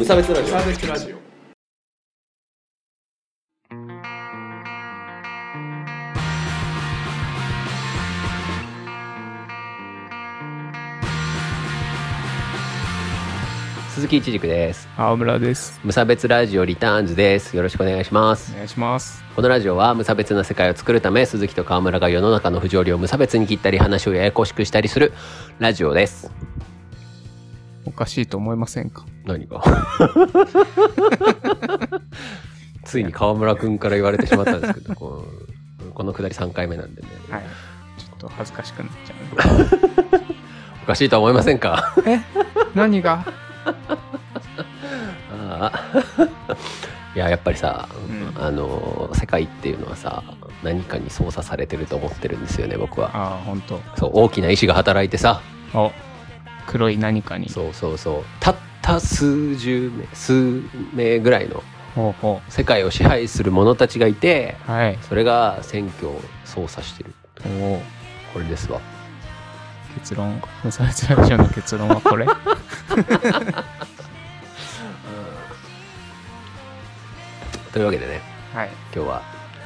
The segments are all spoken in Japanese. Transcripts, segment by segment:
無差別ラジオ。サーベスラジオ。鈴木一軸です。青村です。無差別ラジオリターンズです。よろしくお願いします。お願いします。このラジオは無差別な世界を作るため鈴木と川村が世の中の不条理を無差別に切ったり話をややこしくしたりするラジオですおかしいと思いませんか？何が？ついに川村くんから言われてしまったんですけど こうこのくだり3回目なんでね、はい。ちょっと恥ずかしくなっちゃ おかしいとは思いませんか？うえ？何が？ああ。いややっぱりさ、うん。あの世界っていうのはさ何かに操作されてると思ってるんですよね僕は。ああ本当。そう大きな意志が働いてさ。お黒い何かに。そうそうそう。たった数十名数名ぐらいのほうほ世界を支配する者たちがいてうはい。それが選挙を操作してる。おお。これですわ。結論。無差別ラジオの結論はこれ。というわけでねはい。今日は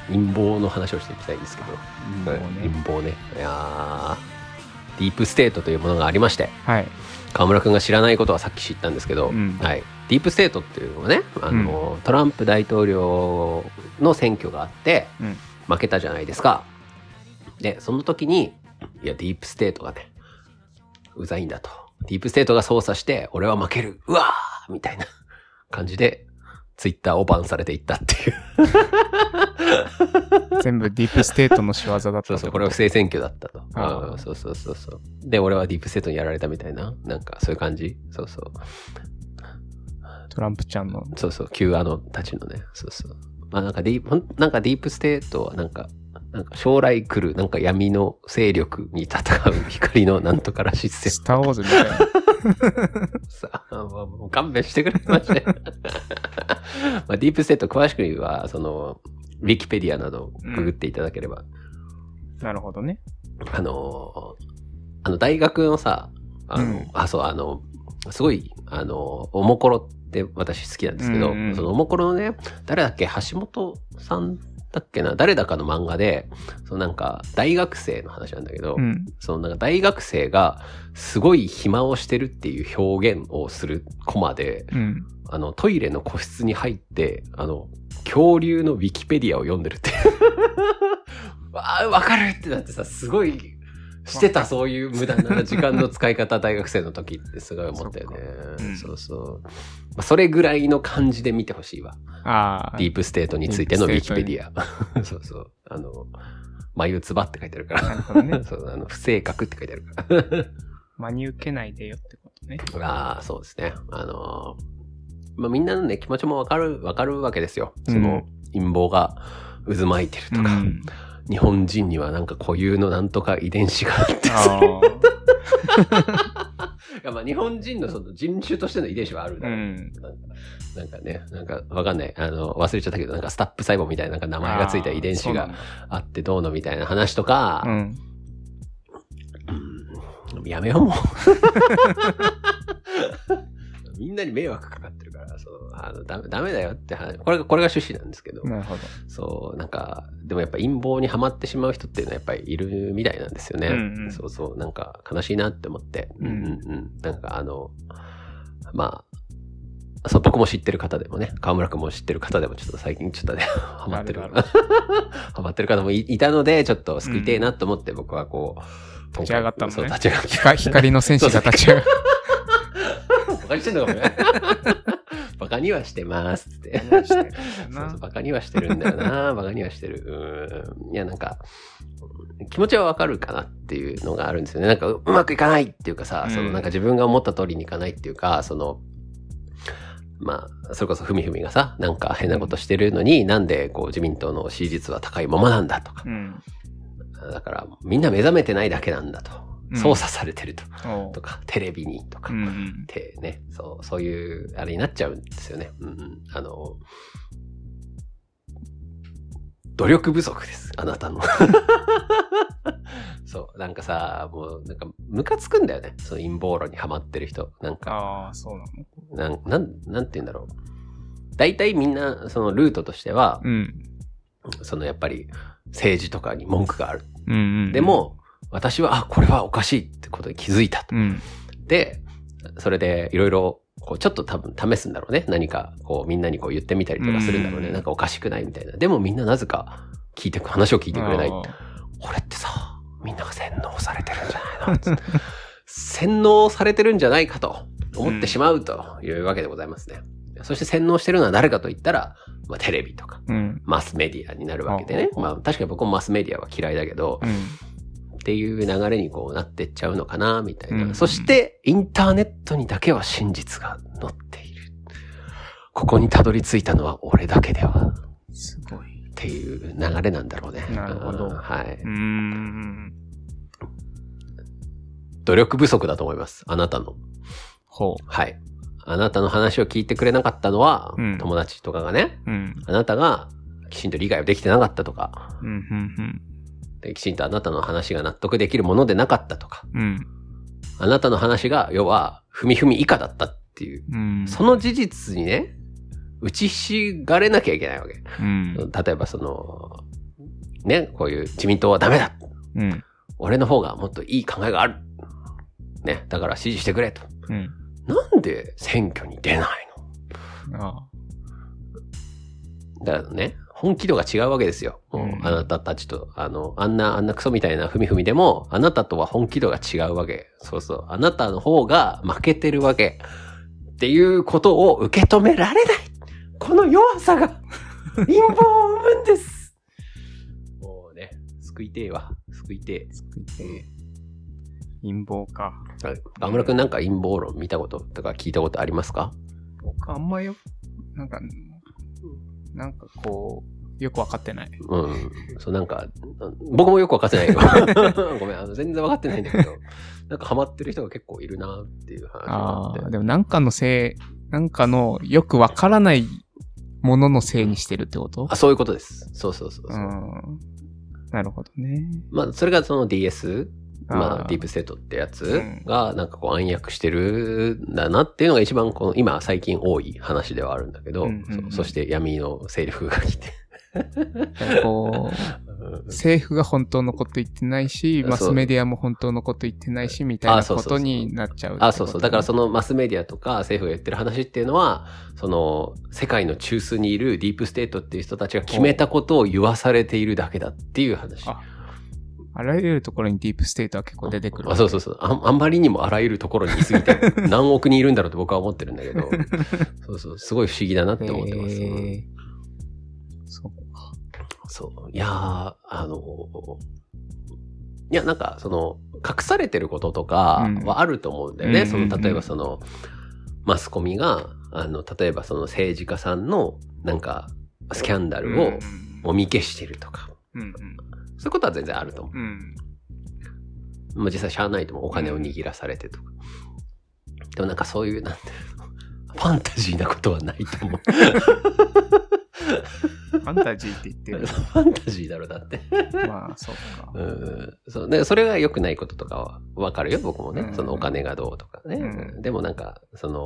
陰謀の話をしていきたいんですけど。陰謀ね。陰謀ね。いやーディープステートというものがありましてはい。川村君が知らないことはさっき知ったんですけど、うん。はい、ディープステートっていうのはねあの、トランプ大統領の選挙があってうん。負けたじゃないですか。でその時にいやディープステートがねうざいんだと。ディープステートが操作して俺は負ける。うわーみたいな感じでツイッターをバンされていったっていう。全部ディープステートの仕業だったそうそうこれは不正選挙だったと。そうそうそうそう。で俺はディープステートにやられたみたいな。なんかそういう感じ。そうそう。トランプちゃんの。そうそう、Q アノたちのね、そうそう。まあなんかディープ、なんかディープステートはなんか、なんか将来来るなんか闇の勢力に戦う光のなんとからしっせスター・ウォーズみたいなさあ、もう勘弁してくれまして。まあディープステート詳しく言えば、その、ウィキペディアなどをググっていただければ、なるほどね。あのーあの大学のさ、あの、うん。あ、そう、あの、すごい、あの、おもころって私好きなんですけど、うんうん。そのおもころのね、誰だっけ、橋本さんだっけな、誰だかの漫画で、そのなんか、大学生の話なんだけど、うん。そのなんか大学生がすごい暇をしてるっていう表現をするコマで、うん。あの、トイレの個室に入って、あの、恐竜のウィキペディアを読んでるって。わあ、わかるってなってさ、すごい、してた、そういう無駄な時間の使い方、大学生の時ってすごい思ったよね。そうんそうそう。まあ、それぐらいの感じで見てほしいわ。ああディープステートについてのウィキペディア。そうそう。あの、眉唾って書いてあるから。なるね そう、あの、不正確って書いてあるから。真に受けないでよってことねああ、そうですね。あのーまあ、みんなのね、気持ちもわかる、わかるわけですよ。その、陰謀が渦巻いてるとか、うん日本人にはなんか固有のなんとか遺伝子があって、いあやまあ日本人のその人種としての遺伝子はあるだろう。うん。なんかなんかね、なんかわかんない。あの、忘れちゃったけど、なんかスタップ細胞みたいななんか名前がついた遺伝子があってどうのみたいな話とか、あうん。うん。やめようもう。みんなに迷惑かかってるから、そう、あの、ダメ、ダメだよって話。これが、これが趣旨なんですけど、なるほどそう、なんか、でもやっぱ陰謀にはまってしまう人っていうのはやっぱりいるみたいなんですよね。うんうんそうそう、なんか悲しいなって思って。うんうんうん。なんかあの、まあ、そう、僕も知ってる方でもね、河村くんも知ってる方でもちょっと最近ちょっとね、ハマってる。ハマってる方もいいたので、ちょっと救いてえなと思って僕はこう、立ち上がったのねそう、立ち上がった。光光の戦士が立ち上がるバカにしてんのかもね。バカにはしてますって。してるそうなそうバカにはしてるんだよな。バカにはしてる。うん。いや、なんか、気持ちはわかるかなっていうのがあるんですよね。なんか、うまくいかないっていうかさ、うんそのなんか自分が思った通りにいかないっていうか、その、まあ、それこそふみふみがさ、なんか変なことしてるのに、なんでこう自民党の支持率は高いままなんだとか。うんだから、みんな目覚めてないだけなんだと。うん操作されてると。おうとか、テレビにとか。うんうんってね、そう、そういう、あれになっちゃうんですよね。うんうん。あの、努力不足です、あなたの。そう、なんかさ、もう、なんか、ムカつくんだよね。その陰謀論にハマってる人。なんか、ああ、そうなの？なん、なん、なんて言うんだろう。大体みんな、そのルートとしては、うん。そのやっぱり政治とかに文句がある。うんうん。で、も、私は、あ、これはおかしいってことに気づいたと。うん。で、それでいろいろ、こう、ちょっと多分試すんだろうね。何か、こう、みんなにこう言ってみたりとかするんだろうね。うんなんかおかしくないみたいな。でもみんななぜか聞いてく、話を聞いてくれない。これってさ、みんなが洗脳されてるんじゃないの？洗脳されてるんじゃないかと思ってしまうというわけでございますね。そして洗脳してるのは誰かと言ったら、まあ、テレビとか、うん。マスメディアになるわけでね。まあ、確かに僕もマスメディアは嫌いだけど、うん。っていう流れにこうなってっちゃうのかな、みたいな。うんそして、インターネットにだけは真実が載っている。ここにたどり着いたのは俺だけでは、すごい。っていう流れなんだろうね。なるほどうんはい。うーん。努力不足だと思います。あなたの。ほはい。あなたの話を聞いてくれなかったのは、うん友達とかがね、う。うん。あなたがきちんと理解をできてなかったとか、うん、うん、できちんとあなたの話が納得できるものでなかったとか、うん。うん。あなたの話が、要は、ふみふみ以下だったっていう、うん。その事実にね、打ちひしがれなきゃいけないわけ。うん。例えばその、ね、こういう自民党はダメだ。うん。俺の方がもっといい考えがある。ね、だから支持してくれと。うん。なんで選挙に出ないの？あだからね、本気度が違うわけですよ。もううんあなたたちと、あの、あんな、あんなクソみたいなふみふみでも、あなたとは本気度が違うわけ。そうそう。あなたの方が負けてるわけ。っていうことを受け止められない。この弱さが、陰謀を生むんです。もうね、救いてえわ。救いてえ。陰謀か。はい河村くんなんか陰謀論見たこととか聞いたことありますか？僕あんまよ、なんか、なんかこう、よくわかってない。うん。そう、なんか、僕もよくわかってないよ。ごめん、あの、全然わかってないんだけど、なんかハマってる人が結構いるなっていう話があって。ああ、でもなんかのせい、なんかのよくわからないもののせいにしてるってこと？あ、そういうことです。そうそうそうそうう。ん。なるほどね。まあ、それがその DS、まあ、ディープステートってやつうんが、なんかこう暗躍してるんだなっていうのが一番この、今最近多い話ではあるんだけど、うんうんうんそそして闇の勢力が来て。こう、政府が本当のこと言ってないし、マスメディアも本当のこと言ってないし、みたいなことになっちゃう、あ、そうそう。だからそのマスメディアとか政府が言ってる話っていうのは、その世界の中枢にいるディープステートっていう人たちが決めたことを言わされているだけだっていう話。ああらゆるところにディープステートは結構出てくる。あそうそうそうあ。あんまりにもあらゆるところにいすぎて、何億人いるんだろうって僕は思ってるんだけど、そうそう、すごい不思議だなって思ってます。へーそうか。そう。いやー、あの、いや、なんか、その、隠されてることとかうんはあると思うんだよね。うんその、例えばその、マスコミが、あの、例えばその政治家さんの、なんか、スキャンダルをもみ消してるとか、うんうんそういうことは全然あると思うんうんう。まあ実際しゃあないと思う。お金を握らされてとか。でもなんかそういう、なんていうの、ファンタジーなことはないと思う。ファンタジーって言ってる。ファンタジーだろ、だって。まあ、そうか。うんそうでそれが良くないこととかはわかるよ、僕もね。うんそのお金がどうとかね。うんでもなんか、その、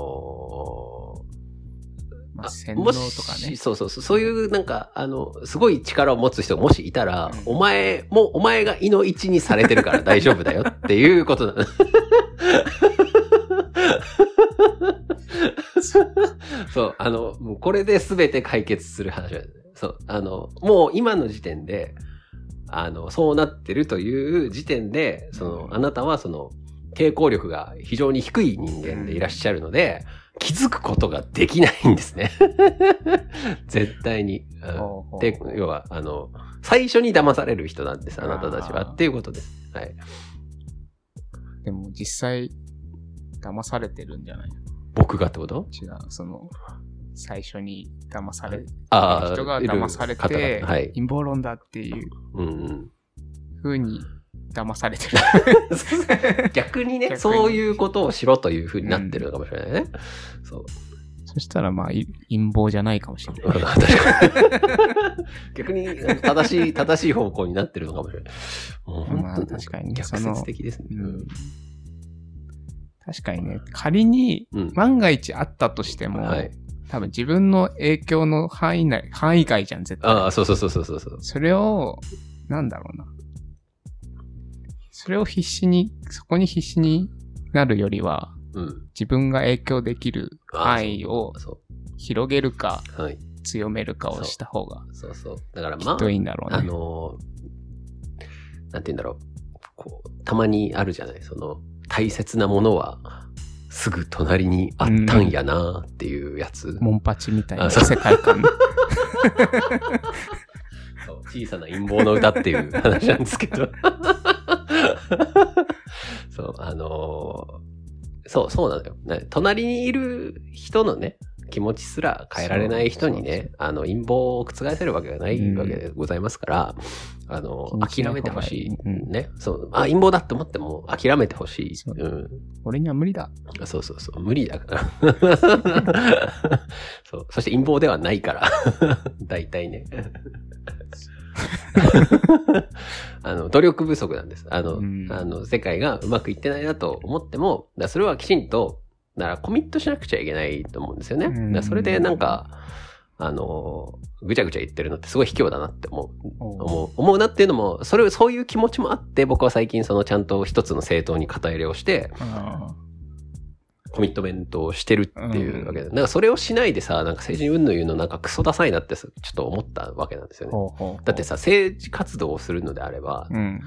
まあ、あ洗脳もとかねし。そうそうそう、そういうなんか、あの、すごい力を持つ人がもしいたら、うんお前も、お前が胃の一にされてるから 大丈夫だよっていうことだ。そう、あの、もうこれで全て解決する話だよね。そう、あの、もう今の時点で、あの、そうなってるという時点で、その、あなたはその、抵抗力が非常に低い人間でいらっしゃるので、気づくことができないんですね。絶対に。で、要は、あの、最初に騙される人なんです、あなたたちは。っていうことです。はい。でも実際、騙されてるんじゃない？僕がってこと？違う。その、最初に騙され、ああ、人が騙されて、々はい。陰謀論だっていううんうん。風に騙されてる。逆にね、そういうことをしろというふうになってるのかもしれないね。そう。そしたらまあ、い陰謀じゃないかもしれうんない。逆に正しい、正しい方向になってるのかもしれない。もうまあ本当に確かにね逆説的ですね。うん確かにね、仮にうん。万が一あったとしても、はい。多分自分の影響の範囲内、範囲外じゃん、絶対。ああ、そうそうそうそうそうそう。それを、なんだろうな。それを必死に、そこに必死になるよりは、うん。自分が影響できるああ範囲をそ広げるかう。はい。強めるかをした方がそうそう。だからまあきっ、といいんだろうあね。のーなんて言うんだろう。こう、たまにあるじゃないその、大切なものは、すぐ隣にあったんやなっていうやつ。モンパチみたいな世界観。小さな陰謀の歌っていう話なんですけど。そう、あのーそう、そうなのよ。ね隣にいる人のね、気持ちすら変えられない人にね、あの、陰謀を覆せるわけがないわけでございますから、あの、気にしない諦めてほしい。うんね。そう、あ、陰謀だって思っても諦めてほしい。そううん。俺には無理だ。そうそうそう、無理だから。そう。そして陰謀ではないから。大体ね。あの、努力不足なんです。あの、うんあの、世界がうまくいってないなと思っても、だそれはきちんと、だからコミットしなくちゃいけないと思うんですよね。だからそれでなんか、あの、ぐちゃぐちゃ言ってるのってすごい卑怯だなって思う。思う、思うなっていうのも、それ、そういう気持ちもあって、僕は最近そのちゃんと一つの政党に肩入れをして、あコミットメントをしてるっていうわけで、なんかそれをしないでさ、なんか政治云々言うのなんかクソダサいなってちょっと思ったわけなんですよーね。ほうほうほう。だってさ、政治活動をするのであれば、うん。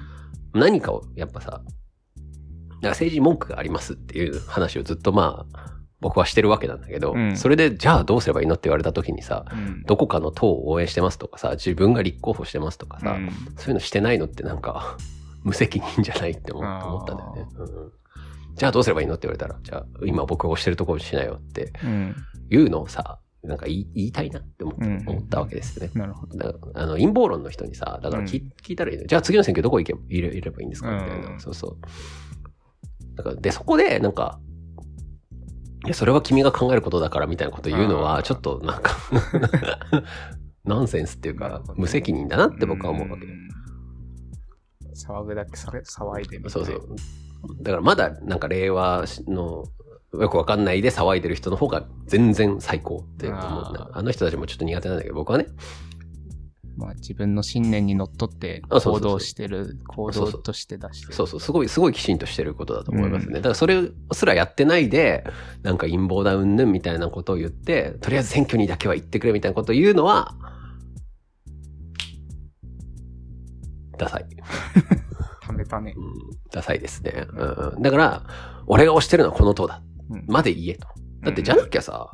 何かをやっぱさ、なんか政治に文句がありますっていう話をずっとまあ、僕はしてるわけなんだけど、うん。それでじゃあどうすればいいのって言われた時にさ、うん。どこかの党を応援してますとかさ、自分が立候補してますとかさ、うん。そういうのしてないのってなんか、無責任じゃないって思ったんだよね、うんじゃあどうすればいいのって言われたら、じゃあ今僕が推してるところにしなよってうん。いうのをさ、なんか言い言いたいなって思った,、わけですよね。なるほど。あの陰謀論の人にさ、だから聞,、いたらいいの。じゃあ次の選挙どこ行けば入れ入れればいいんですか？みたいな。うんそうそう。だから、で、そこで、なんか、いや、それは君が考えることだからみたいなこと言うのは、ちょっとなんか ナンセンスっていうか無責任だなって僕は思うわけ。ん騒ぐだけ騒いでみたいそうそう。だからまだなんか令和のよくわかんないで騒いでる人の方が全然最高って思うあーあの人たちもちょっと苦手なんだけど、僕はね、まあ自分の信念にのっとって行動してる、行動として出してる。そうそう、すごい、すごいきちんとしてることだと思いますね。だからそれすらやってないで、なんか陰謀だうんぬんみたいなことを言って、とりあえず選挙にだけは行ってくれみたいなことを言うのは、ダサい。貯めたね。うん、ダサいですね。うんうん、だから、俺が推してるのはこの党だ。うんまで言えと。だってじゃなきゃさ、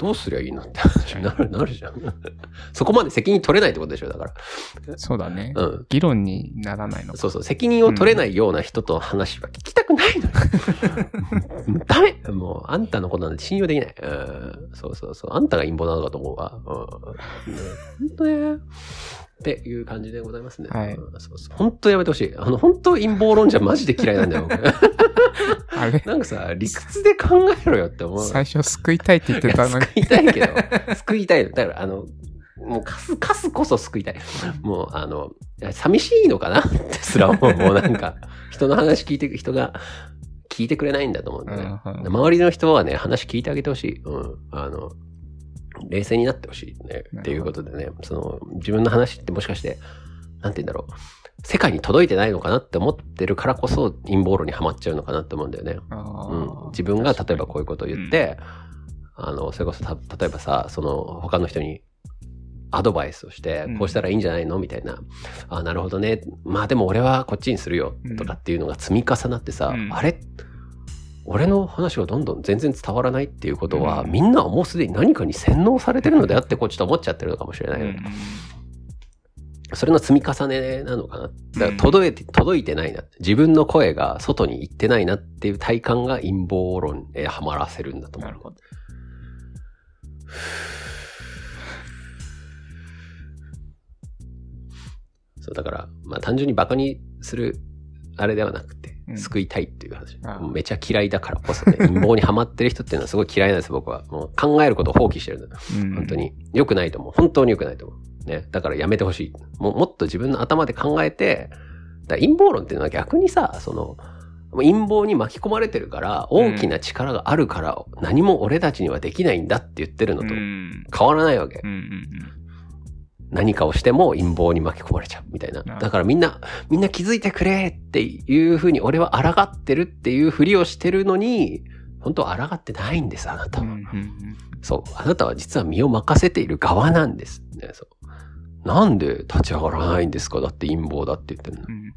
どうすりゃいいのって話になる、なるじゃん。そこまで責任取れないってことでしょ、だから。そうだね。うん。議論にならないのか。そうそう、責任を取れないような人と話は聞きたくないのよ。ダメもう、あんたのことなんて信用できない。うん、そうそうそう。あんたが陰謀なのかと思うわ。うん。ね本当ね。っていう感じでございますね。はいうんそうそう。本当やめてほしい。あの、本当陰謀論者マジで嫌いなんだよ、僕。あれ？なんかさ、理屈で考えろよって思う。最初救いたいって言ってたのに。救いたいけど、救いたいの。だから、あの、もうカス、カスこそ救いたい。もう、あの、寂しいのかな？ってすら思う。もうなんか、人の話聞いてく人が聞いてくれないんだと思うんだよね。うんうん周りの人はね、話聞いてあげてほしい。うん。あの、冷静になってほしいね。っていうことでね、その、自分の話ってもしかして、なんて言うんだろう。世界に届いてないのかなって思ってるからこそ陰謀論にはまっちゃうのかなって思うんだよね。あうんー、自分が例えばこういうことを言って、あの、それこそた、例えばさ、その、他の人にアドバイスをしてうん、こうしたらいいんじゃないのみたいな。あ、なるほどね。まあでも俺はこっちにするようん。とかっていうのが積み重なってさ、うんあれ？俺の話がどんどん全然伝わらないっていうことは、うんみんなはもうすでに何かに洗脳されてるのであって、こうちょっと思っちゃってるのかもしれないそれの積み重ねなのかな？だから届いて、届いてないな。自分の声が外に行ってないなっていう体感が陰謀論へはまらせるんだと思う。なるほど。そう、だから、まあ単純にバカにする、あれではなくてう、ん救いたいっていう話。ああめちゃ嫌いだからこそね、陰謀にはまってる人っていうのはすごい嫌いなんです、僕は。もう考えることを放棄してるんだ。うん本当。に。良くないと思う。本当に良くないと思う。ね。だからやめてほしい。ももっと自分の頭で考えて、だ陰謀論っていうのは逆にさ、その、陰謀に巻き込まれてるから、大きな力があるから、何も俺たちにはできないんだって言ってるのとうん。変わらないわけ。何かをしても陰謀に巻き込まれちゃうみたいな。うんだからみんな、みんな気づいてくれっていうふうに俺は抗ってるっていうふりをしてるのに、本当は抗ってないんです、あなたうん。うは。んうんそう。あなたは実は身を任せている側なんです。ね、そう。なんで立ち上がらないんですか？だって陰謀だって言ってるのう。ん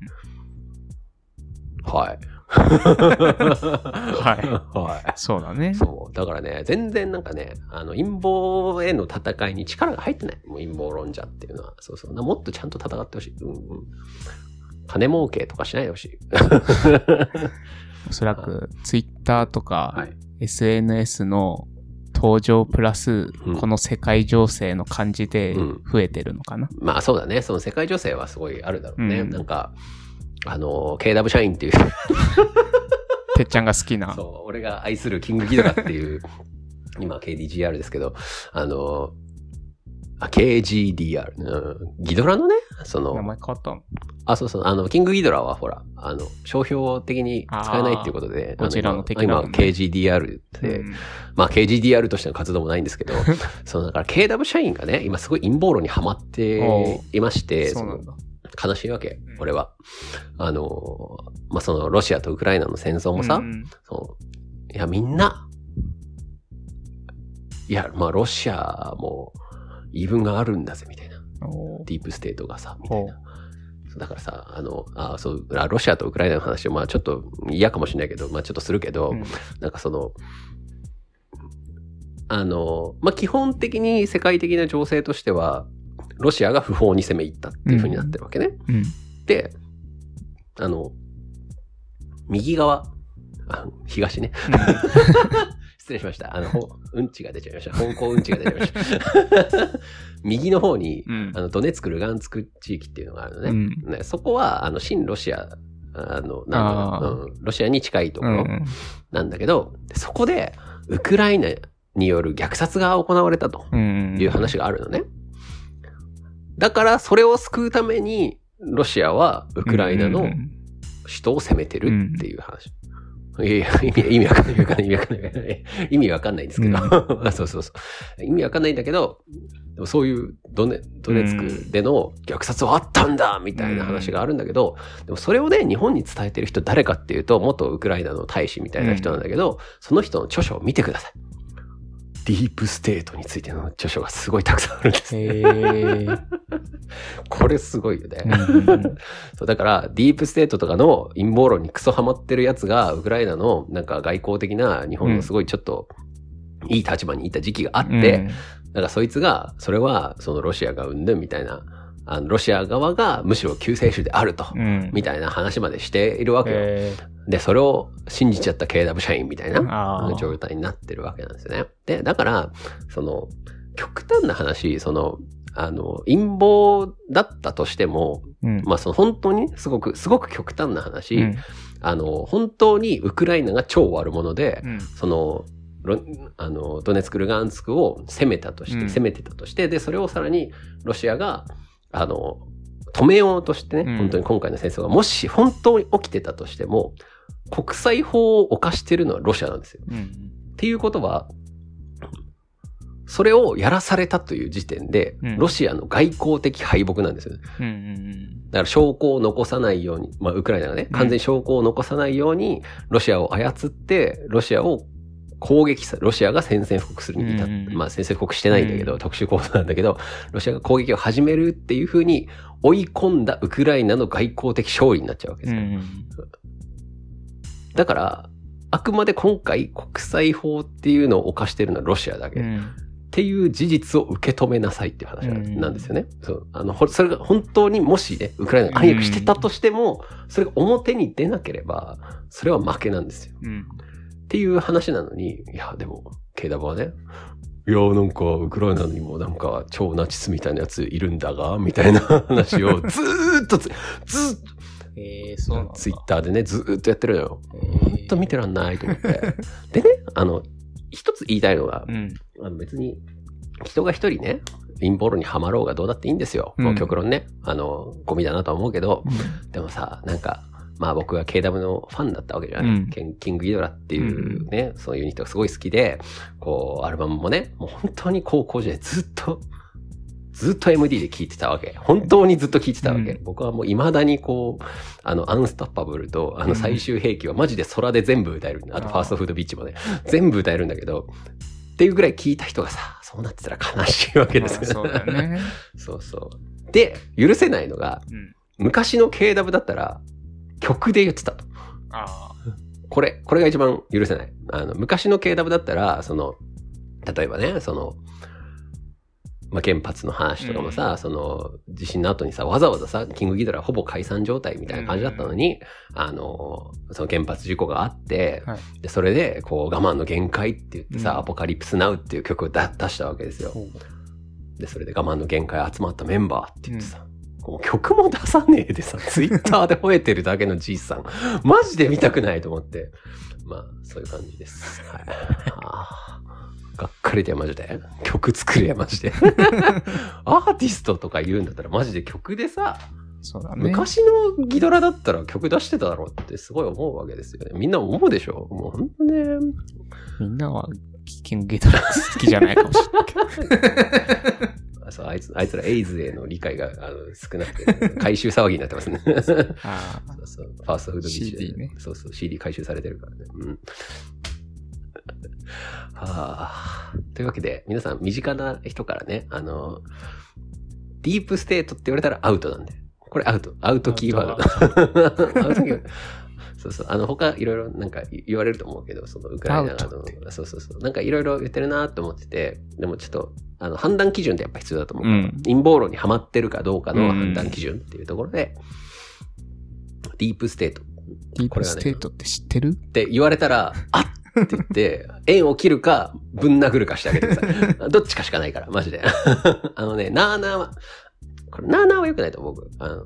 はい。はいはい。そうだね。そう。だからね、全然なんかね、あの、陰謀への戦いに力が入ってない。もう陰謀論者っていうのは。そうそう。もっとちゃんと戦ってほしい。うんうん。金儲けとかしないでほしい。おそらく、ツイッターとか、はい。SNS の登場プラスうん、この世界情勢の感じでうん増えてるのかな。まあそうだね。その世界情勢はすごいあるだろうね。うんなんか、あの、KW 社員っていう、てっちゃんが好きな。そう、俺が愛するキングギドラっていう、今 KDGR ですけど、あの、あ、KGDR、うん、ギドラのね、その、名前変わったの？あ、そうそう。あの、キングギドラはほら、あの、商標的に使えないっていうことで、あーゴジラの敵だ今もんね。今 KGDR って、うん。まあ KGDR としての活動もないんですけど、そのだから KW 社員がね、今すごい陰謀論にはまっていまして、そうなんだ。悲しいわけうん、俺は。あの、まあそのロシアとウクライナの戦争もさ、うんそういや、みんな、いや、まあロシアも言い分があるんだぜ、みたいな。ディープステートがさ、みたいな。だからさ、あの、あそう、あロシアとウクライナの話を、まあちょっと嫌かもしれないけど、まあちょっとするけど、うんなんかその、あの、まあ基本的に世界的な情勢としては、ロシアが不法に攻め入ったっていう風になってるわけね。うん。で、あの、右側、あ東ね。失礼しました。あの、ほうんちが出ちゃいました。香港うんちが出ちゃいました。右の方に、うんあの、ドネツク、ルガンツク地域っていうのがあるのね。うんねそこは、あの、新ロシア、あの、なんだろう、うん、ロシアに近いところうんなんだけど、そこで、ウクライナによる虐殺が行われたとうん。いう話があるのね。だから、それを救うために、ロシアはウクライナのうん首都を攻めてるっていう話。いやいや、意味、意味わかんない、意味わかんない、意味わかんない。意味わかんないんですけど。そうそうそう。意味わかんないんだけど、でもそういうドネ、ドネツクでの虐殺はあったんだみたいな話があるんだけど、でもそれをね、日本に伝えてる人誰かっていうと、元ウクライナの大使みたいな人なんだけど、その人の著書を見てください。ディープステートについての著書がすごいたくさんあるんです。これすごいよね。うんうん そう、だから、ディープステートとかの陰謀論にクソハマってるやつが、ウクライナのなんか外交的な日本のすごいちょっと、いい立場にいた時期があって、だからそいつが、それは、そのロシアが生んでみたいな、あの、ロシア側がむしろ救世主であると、うん。みたいな話までしているわけよ。へで、それを信じちゃった KW 社員みたいーな状態になってるわけなんですよね。で、だから、その、極端な話、その、あの、陰謀だったとしても、うんまあその本当にすごく、すごく極端な話、うんあの、本当にウクライナが超悪者で、うんその、ロあの、ドネツク、ルガンツクを攻めたとして、うん攻めてたとして、で、それをさらにロシアが、あの、止めようとしてね、うん。本当に今回の戦争が、もし本当に起きてたとしても、国際法を犯してるのはロシアなんですよ。うんっていうことは、それをやらされたという時点で、うん。ロシアの外交的敗北なんですよ。うんうんだから証拠を残さないように、まあ、ウクライナがね、完全に証拠を残さないように、ロシアを操って、ロシアを攻撃さ、ロシアが宣戦布告するに至っうんうんまあ宣戦布告してないんだけど、うん特殊行動なんだけど、ロシアが攻撃を始めるっていうふうに追い込んだウクライナの外交的勝利になっちゃうわけですよ。うんうんだから、あくまで今回国際法っていうのを犯してるのはロシアだけ。うんっていう事実を受け止めなさいっていう話うんなんですよね。そう。あの、ほそれが本当にもしね、ウクライナが暗躍してたとしても、それが表に出なければ、それは負けなんですよ。うんっていう話なのに、いや、でも、ケイダバはね、いや、なんか、ウクライナにもなんか、超ナチスみたいなやついるんだが、みたいな話を ずーっとつ、ずーっえー、そうなツイッターでね、ずーっとやってるのよ。えほんと見てらんないと思って。でね、あの、一つ言いたいのが、うんあの別に、人が一人ね、陰謀論にはまろうがどうだっていいんですよ。うんもう極論ね。あの、ゴミだなとは思うけど、でもさ、なんか、まあ僕は KW のファンだったわけじゃない、うんケンキングギドラっていうね、そのユニットがすごい好きで、こう、アルバムもね、もう本当に高校時代ずっと、ずっと MD で聴いてたわけ。本当にずっと聴いてたわけ。うん僕はもう未だにこう、あの、アンストッパブルと、あうんの最終兵器はマジで空で全部歌える。あとファーストフードビッチもね、全部歌えるんだけど、っていうぐらい聴いた人がさ、そうなってたら悲しいわけですよ。まあそうだよね。そうそう。で、許せないのが、うん。昔の KW だったら、曲で言ってた。これ、これが一番許せない。あの、昔の KW だったら、その、例えばね、その、まあ、原発の話とかもさ、その、地震の後にさ、わざわざさ、キングギドラほぼ解散状態みたいな感じだったのに、あの、その原発事故があって、はい。で、それで、こう、我慢の限界って言ってさ、うん。アポカリプスナウっていう曲をだ出したわけですよ。で、それで我慢の限界集まったメンバーって言ってさ、曲も出さねえでさ、ツイッターで吠えてるだけのじいさん、マジで見たくないと思って。まあ、そういう感じです。はい。がっかりだよ、マジで。曲作れや、マジで。アーティストとか言うんだったら、マジで曲でさ、そうだね。昔のギドラだったら曲出してただろうってすごい思うわけですよね。みんな思うでしょ？もう本当ね。みんなは、キングゲトラ好きじゃないかもしれないけど。あそうあいつあいつらエイズへの理解があの少なくて、回収騒ぎになってますね。ああ。そうそう。ファーストフードビーチで CD ねそうそう。CD 回収されてるからね。うん。はあ。というわけで、皆さん、身近な人からね、あの、ディープステートって言われたらアウトなんで。これアウト。アウトキーワード。アウト キーワード。そうそう。あの、他いろいろなんか言われると思うけど、そのウクライナのそうそうそう。なんかいろいろ言ってるなと思ってて、でもちょっと、あの、判断基準ってやっぱ必要だと思ううん陰謀論にはまってるかどうかの判断基準っていうところで、ディープステートディープステートって知ってる？って言われたら、あっって言って、縁を切るか、ぶん殴るかしてあげてください。どっちかしかないから、マジで。あのね、なーなーは、これ、なーなーは良くないと思う僕。あの、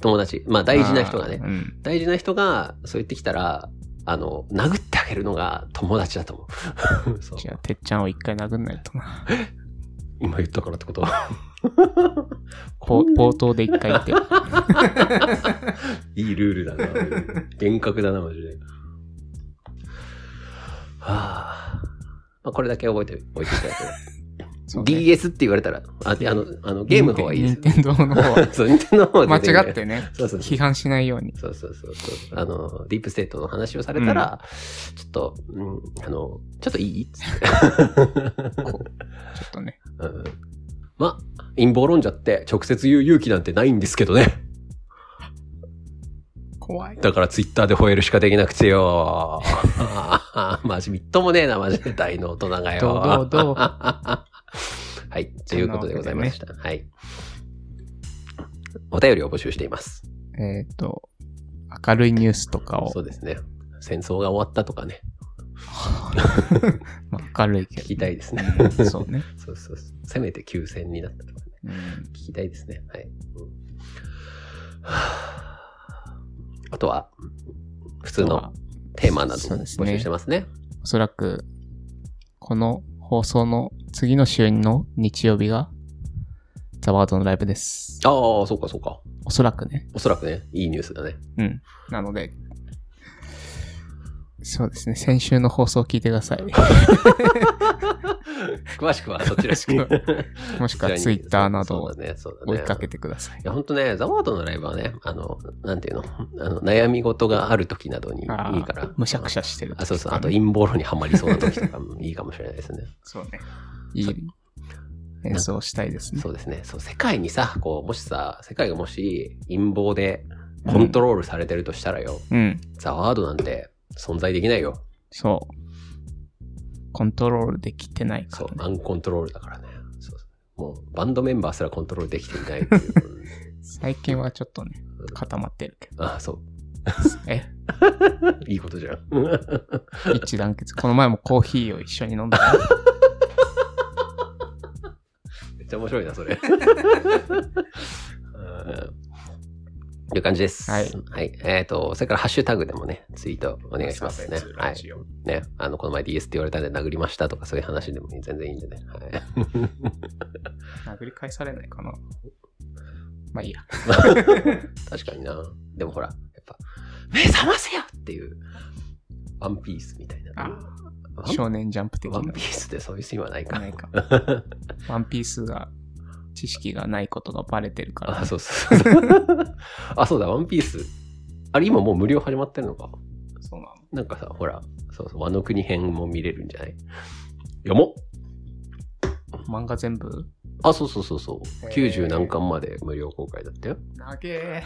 友達、まあ大事な人がねうん。大事な人がそう言ってきたら、あの、殴ってあげるのが友達だと思う。そうじゃあ、てっちゃんを一回殴んないとな。今言ったからってこと？ポ冒頭で一回言って。いいルールだな。厳格だな、マジで。はあ。まあ、これだけ覚えておいていただいて。そうね DS って言われたら、ああの、あのゲームの方はいいです。任天堂の方は そう、任天堂の方は間違ってね、そうそうそう批判しないように。そうそうそうそう。あの、ディープステートの話をされたら、ちょっと、うん、あの、ちょっといい？っつって。ちょっとね。うんま、陰謀論者って直接言う勇気なんてないんですけどね。怖い。だからツイッターで吠えるしかできなくてよ。マジみっともねえな、マジで大の大人がよ。どうどうどうはい、ということでございました。はい。お便りを募集しています。えっ、と、明るいニュースとかをそう、ですね。戦争が終わったとかね、まあ明るいけ聞きたいですね。ど。そうね。そうそうそう。せめて休戦になったとかね。うん聞きたいですね。はい。ああとは、普通のテーマなど募集してますね。おそらく、この放送の次の週の日曜日が、ザワードのライブです。ああ、そうかそうか。おそらくね。おそらくね、いいニュースだね。うん。なので、そうですね。先週の放送を聞いてください。詳しくはそちらしくは もしくはそちらに Twitter などを。追いかけてくださいい。や、ほんとね、ザワードのライブはね、あの、なんていうの、あの悩み事がある時などにいいから。むしゃくしゃしてるねあ、そうそう。あと陰謀論にはまりそうな時とかも いいかもしれないですね。そうね。いい演奏したいですね。そうですね。そう、世界にさ、こう、もしさ、世界がもし陰謀でコントロールされてるとしたらよ、うん。ザワードなんて存在できないよ。そう。コントロールできてないかそうら、ね。アンコントロールだからね。そうそうもう、バンドメンバーすらコントロールできていないっていう。最近はちょっとね、固まってるけど。あ、そう。え、いいことじゃん。一致団結。この前もコーヒーを一緒に飲んだよ。めっちゃ面白いな、それ。いう感じです。はい。はい。えっ、と、それからハッシュタグでもね、ツイートお願いしますね。はい。ね。あの、この前 DS って言われたんで殴りましたとかそういう話でも全然いいんでね。はい。殴り返されないかな。まあいいや。確かにな。でもほら、やっぱ、目覚ませよっていう、ワンピースみたいな。あ少年ジャンプ的なワンピ。ースってそういうシーンはないか。ないか。ワンピースが、知識がないことがバレてるから、あ、そうそうそう。あ、そうだ、ワンピース。あれ今もう無料始まってるのか？そうなの。なんかさ、ほら、そうそう、和の国編も見れるんじゃない？読もう漫画全部？あ、そうそうそうそう。へー90何巻まで無料公開だったよ。長え。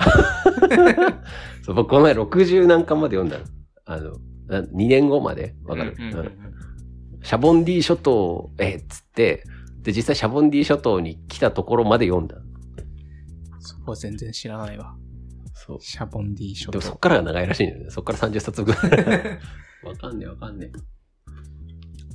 そう僕この前60何巻まで読んだの。あの、2年後まで？わかる、うんうんうんうんシャボンディ諸島へっつって、で、実際シャボンディ諸島に来たところまで読んだ。そこは全然知らないわ。そう。シャボンディショット。でもそっからが長いらしいんだよね。そっから30冊ぐらい。わかんねえわかんね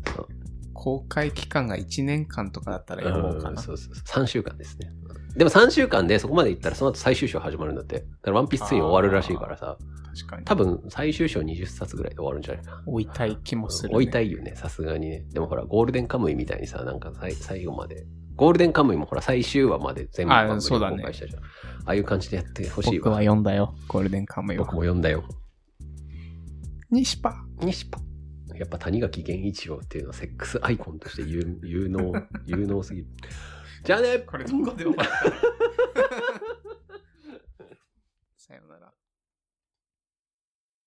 そう公開期間が1年間とかだったら読もうかな。んそうそうそう。3週間ですね。でも3週間でそこまで行ったらその後最終章始まるんだって。だからワンピース2に終わるらしいからさ。確かに。多分最終章20冊ぐらいで終わるんじゃないかな。追いたい気もする、ね。追いたいよね、さすがにね。でもほら、ゴールデンカムイみたいにさ、なんか最最後まで。ゴールデンカムイもほら、最終話まで全部公開したじゃん。ああいう感じでやってほしい僕はわ。読んだよ。ゴールデンカムイは僕も。読んだよ。西パ。西パ。やっぱ谷垣源一郎っていうのはセックスアイコンとして有有能、有能すぎる。じゃあねこれどこで終わった さよなら。